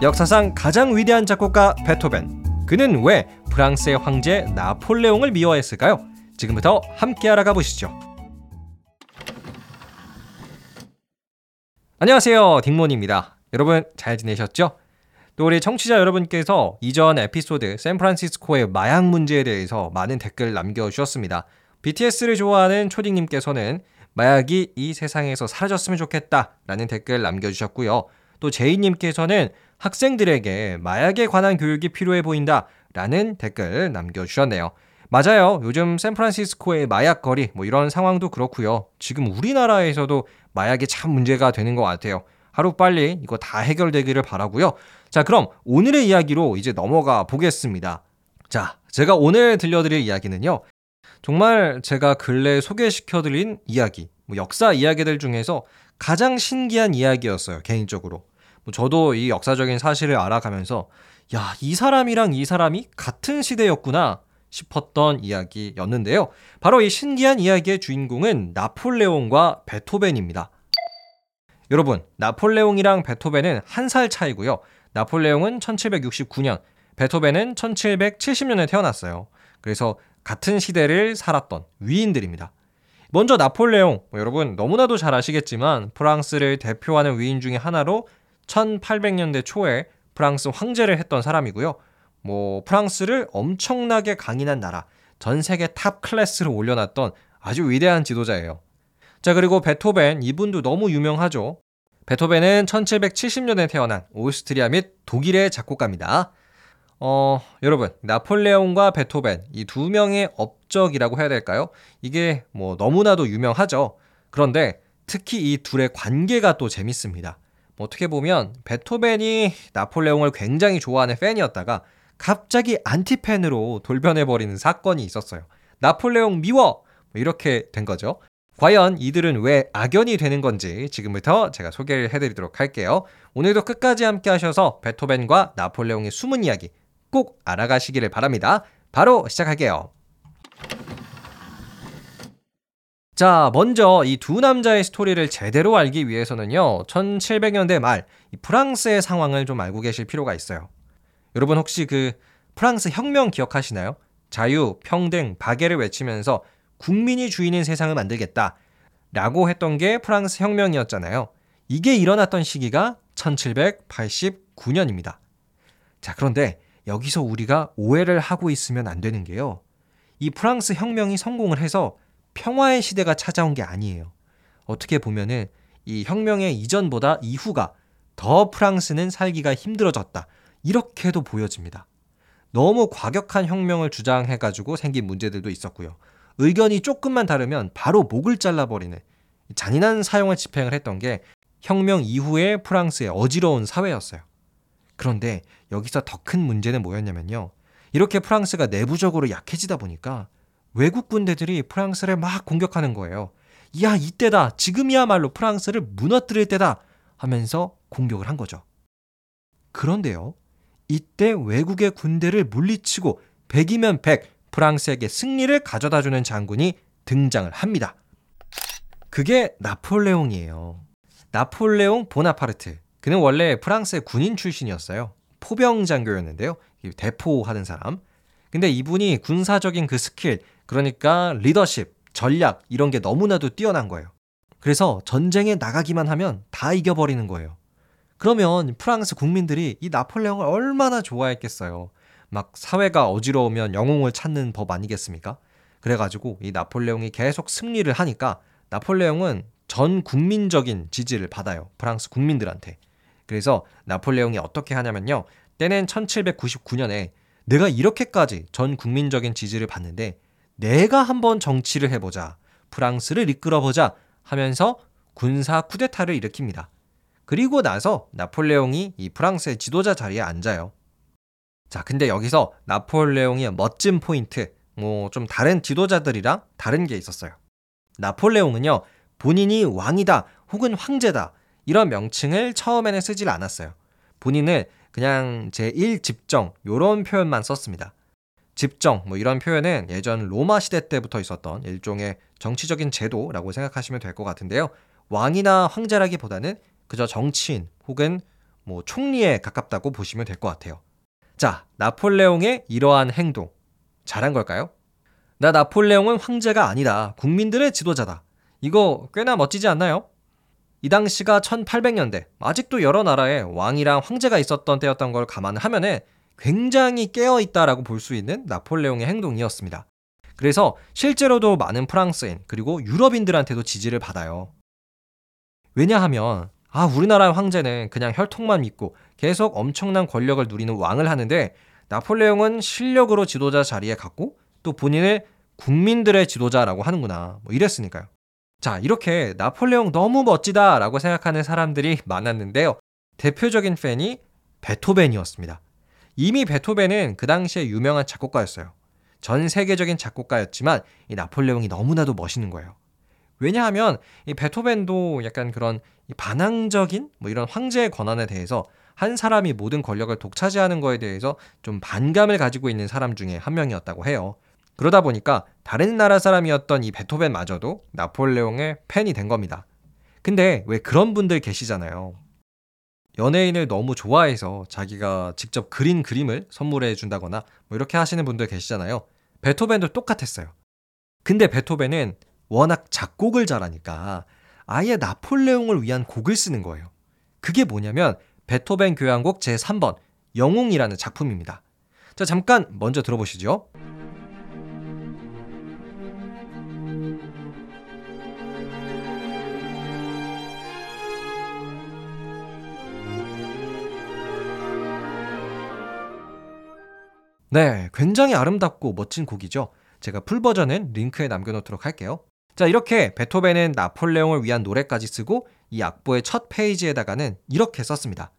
역사상 가장 위대한 작곡가 베토벤. 그는 왜 프랑스의 황제 나폴레옹을 미워했을까요? 지금부터 함께 알아가 보시죠. 안녕하세요. 딩몬입니다. 여러분 잘 지내셨죠? 또 우리 청취자 여러분께서 이전 에피소드 샌프란시스코의 마약 문제에 대해서 많은 댓글 남겨주셨습니다. BTS를 좋아하는 초딩님께서는 마약이 이 세상에서 사라졌으면 좋겠다라는 댓글 남겨주셨고요. 또 제이님께서는 학생들에게 마약에 관한 교육이 필요해 보인다 라는 댓글 남겨주셨네요. 맞아요. 요즘 샌프란시스코의 마약 거리 뭐 이런 상황도 그렇고요. 지금 우리나라에서도 마약이 참 문제가 되는 것 같아요. 하루 빨리 이거 다 해결되기를 바라고요. 자, 그럼 오늘의 이야기로 이제 넘어가 보겠습니다. 자, 제가 오늘 들려드릴 이야기는요. 정말 제가 근래 소개시켜드린 이야기, 뭐 역사 이야기들 중에서 가장 신기한 이야기였어요, 개인적으로. 뭐 저도 이 역사적인 사실을 알아가면서, 야, 이 사람이랑 이 사람이 같은 시대였구나 싶었던 이야기였는데요. 바로 이 신기한 이야기의 주인공은 나폴레옹과 베토벤입니다. 여러분, 나폴레옹이랑 베토벤은 한 살 차이고요. 나폴레옹은 1769년, 베토벤은 1770년에 태어났어요. 그래서 같은 시대를 살았던 위인들입니다. 먼저 나폴레옹, 뭐 여러분 너무나도 잘 아시겠지만 프랑스를 대표하는 위인 중의 하나로 1800년대 초에 프랑스 황제를 했던 사람이고요. 뭐 프랑스를 엄청나게 강인한 나라, 전 세계 top class로 올려놨던 아주 위대한 지도자예요. 자, 그리고 베토벤 이분도 너무 유명하죠. 베토벤은 1770년에 태어난 오스트리아 및 독일의 작곡가입니다. 어, 여러분, 나폴레옹과 베토벤 이 두 명의 업적이라고 해야 될까요? 이게 뭐 너무나도 유명하죠. 그런데 특히 이 둘의 관계가 또 재밌습니다. 뭐 어떻게 보면 베토벤이 나폴레옹을 굉장히 좋아하는 팬이었다가 갑자기 안티팬으로 돌변해버리는 사건이 있었어요. 나폴레옹 미워! 뭐 이렇게 된 거죠. 과연 이들은 왜 악연이 되는 건지 지금부터 제가 소개를 해드리도록 할게요. 오늘도 끝까지 함께 하셔서 베토벤과 나폴레옹의 숨은 이야기 꼭 알아가시기를 바랍니다. 바로 시작할게요. 자, 먼저 이 두 남자의 스토리를 제대로 알기 위해서는요, 1700년대 말 프랑스의 상황을 좀 알고 계실 필요가 있어요. 여러분 혹시 그 프랑스 혁명 기억하시나요? 자유, 평등, 박애를 외치면서 국민이 주인인 세상을 만들겠다. 라고 했던 게 프랑스 혁명이었잖아요. 이게 일어났던 시기가 1789년입니다. 자, 그런데 여기서 우리가 오해를 하고 있으면 안 되는 게요. 이 프랑스 혁명이 성공을 해서 평화의 시대가 찾아온 게 아니에요. 어떻게 보면은 이 혁명의 이전보다 이후가 더 프랑스는 살기가 힘들어졌다. 이렇게도 보여집니다. 너무 과격한 혁명을 주장해가지고 생긴 문제들도 있었고요. 의견이 조금만 다르면 바로 목을 잘라버리는 잔인한 사용을 집행을 했던 게 혁명 이후의 프랑스의 어지러운 사회였어요. 그런데 여기서 더 큰 문제는 뭐였냐면요. 이렇게 프랑스가 내부적으로 약해지다 보니까 외국 군대들이 프랑스를 막 공격하는 거예요. 야, 이때다. 지금이야말로 프랑스를 무너뜨릴 때다. 하면서 공격을 한 거죠. 그런데요. 이때 외국의 군대를 물리치고 100이면 100 프랑스에게 승리를 가져다 주는 장군이 등장을 합니다. 그게 나폴레옹이에요. 나폴레옹 보나파르트. 그는 원래 프랑스의 군인 출신이었어요. 포병 장교였는데요. 대포하는 사람. 근데 이분이 군사적인 그 스킬, 그러니까 리더십, 전략 이런 게 너무나도 뛰어난 거예요. 그래서 전쟁에 나가기만 하면 다 이겨버리는 거예요. 그러면 프랑스 국민들이 이 나폴레옹을 얼마나 좋아했겠어요. 막 사회가 어지러우면 영웅을 찾는 법 아니겠습니까? 그래가지고 이 나폴레옹이 계속 승리를 하니까 나폴레옹은 전 국민적인 지지를 받아요. 프랑스 국민들한테. 그래서 나폴레옹이 어떻게 하냐면요. 때는 1799년에 내가 이렇게까지 전 국민적인 지지를 받는데 내가 한번 정치를 해보자. 프랑스를 이끌어보자 하면서 군사 쿠데타를 일으킵니다. 그리고 나서 나폴레옹이 이 프랑스의 지도자 자리에 앉아요. 자, 근데 여기서 나폴레옹의 멋진 포인트, 뭐 좀 다른 지도자들이랑 다른 게 있었어요. 나폴레옹은요, 본인이 왕이다 혹은 황제다 이런 명칭을 처음에는 쓰질 않았어요. 본인을 그냥 제1 집정 요런 표현만 썼습니다. 집정 뭐 이런 표현은 예전 로마 시대 때부터 있었던 일종의 정치적인 제도라고 생각하시면 될 것 같은데요. 왕이나 황제라기보다는 그저 정치인 혹은 뭐 총리에 가깝다고 보시면 될 것 같아요. 자, 나폴레옹의 이러한 행동 잘한 걸까요? 나 나폴레옹은 황제가 아니다. 국민들의 지도자다. 이거 꽤나 멋지지 않나요? 이 당시가 1800년대, 아직도 여러 나라에 왕이랑 황제가 있었던 때였던 걸 감안하면은 굉장히 깨어 있다라고 볼 수 있는 나폴레옹의 행동이었습니다. 그래서 실제로도 많은 프랑스인 그리고 유럽인들한테도 지지를 받아요. 왜냐하면 아 우리나라 황제는 그냥 혈통만 믿고 계속 엄청난 권력을 누리는 왕을 하는데 나폴레옹은 실력으로 지도자 자리에 갔고 또 본인을 국민들의 지도자라고 하는구나 뭐 이랬으니까요. 자 이렇게 나폴레옹 너무 멋지다 라고 생각하는 사람들이 많았는데요. 대표적인 팬이 베토벤이었습니다. 이미 베토벤은 그 당시에 유명한 작곡가였어요. 전 세계적인 작곡가였지만 이 나폴레옹이 너무나도 멋있는 거예요. 왜냐하면 이 베토벤도 약간 그런 반항적인 뭐 이런 황제의 권한에 대해서 한 사람이 모든 권력을 독차지하는 거에 대해서 좀 반감을 가지고 있는 사람 중에 한 명이었다고 해요. 그러다 보니까 다른 나라 사람이었던 이 베토벤마저도 나폴레옹의 팬이 된 겁니다. 근데 왜 그런 분들 계시잖아요. 연예인을 너무 좋아해서 자기가 직접 그린 그림을 선물해 준다거나 뭐 이렇게 하시는 분들 계시잖아요. 베토벤도 똑같았어요. 근데 베토벤은 워낙 작곡을 잘하니까 아예 나폴레옹을 위한 곡을 쓰는 거예요. 그게 뭐냐면 베토벤 교향곡 제3번 영웅이라는 작품입니다. 자, 잠깐 먼저 들어보시죠. 네, 굉장히 아름답고 멋진 곡이죠. 제가 풀 버전은 링크에 남겨놓도록 할게요. 자, 이렇게 베토벤은 나폴레옹을 위한 노래까지 쓰고 이 악보의 첫 페이지에다가는 이렇게 썼습니다.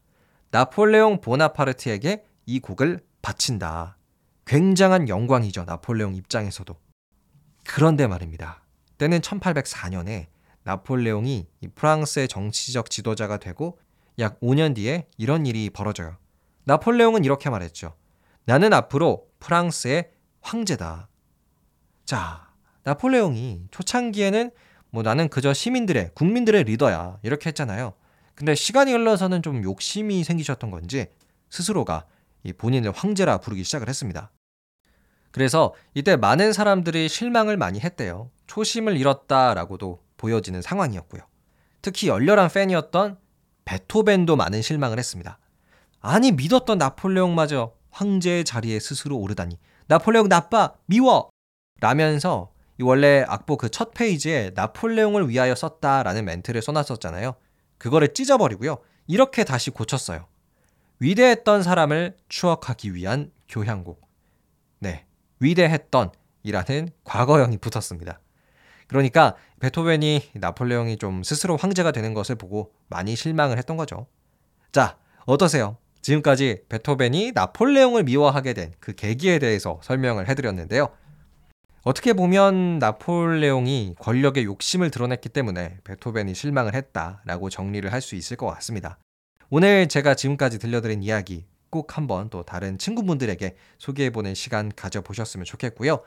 나폴레옹 보나파르트에게 이 곡을 바친다. 굉장한 영광이죠, 나폴레옹 입장에서도. 그런데 말입니다. 때는 1804년에 나폴레옹이 프랑스의 정치적 지도자가 되고 약 5년 뒤에 이런 일이 벌어져요. 나폴레옹은 이렇게 말했죠. 나는 앞으로 프랑스의 황제다. 자, 나폴레옹이 초창기에는 뭐 나는 그저 시민들의, 국민들의 리더야. 이렇게 했잖아요. 근데 시간이 흘러서는 좀 욕심이 생기셨던 건지 스스로가 이 본인을 황제라 부르기 시작을 했습니다. 그래서 이때 많은 사람들이 실망을 많이 했대요. 초심을 잃었다라고도 보여지는 상황이었고요. 특히 열렬한 팬이었던 베토벤도 많은 실망을 했습니다. 아니 믿었던 나폴레옹마저 황제의 자리에 스스로 오르다니 나폴레옹 나빠 미워 라면서 원래 악보 그 첫 페이지에 나폴레옹을 위하여 썼다라는 멘트를 써놨었잖아요. 그거를 찢어버리고요. 이렇게 다시 고쳤어요. 위대했던 사람을 추억하기 위한 교향곡. 네, 위대했던 이라는 과거형이 붙었습니다. 그러니까 베토벤이 나폴레옹이 좀 스스로 황제가 되는 것을 보고 많이 실망을 했던 거죠. 자, 어떠세요? 지금까지 베토벤이 나폴레옹을 미워하게 된 그 계기에 대해서 설명을 해드렸는데요. 어떻게 보면 나폴레옹이 권력의 욕심을 드러냈기 때문에 베토벤이 실망을 했다라고 정리를 할 수 있을 것 같습니다. 오늘 제가 지금까지 들려드린 이야기 꼭 한번 또 다른 친구분들에게 소개해보는 시간 가져보셨으면 좋겠고요.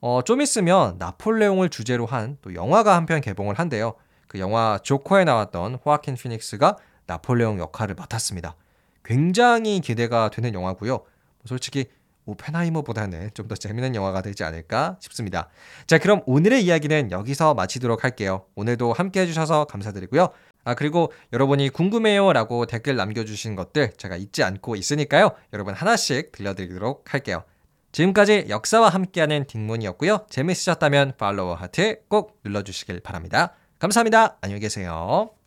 어, 좀 있으면 나폴레옹을 주제로 한 또 영화가 한 편 개봉을 한대요. 그 영화 조커에 나왔던 호아킨 피닉스가 나폴레옹 역할을 맡았습니다. 굉장히 기대가 되는 영화고요. 뭐 솔직히 오펜하이머보다는 좀 더 재밌는 영화가 되지 않을까 싶습니다. 자, 그럼 오늘의 이야기는 여기서 마치도록 할게요. 오늘도 함께 해주셔서 감사드리고요. 아, 그리고 여러분이 궁금해요 라고 댓글 남겨주신 것들 제가 잊지 않고 있으니까요. 여러분 하나씩 들려드리도록 할게요. 지금까지 역사와 함께하는 딩문이었고요. 재밌으셨다면 팔로워 하트 꼭 눌러주시길 바랍니다. 감사합니다. 안녕히 계세요.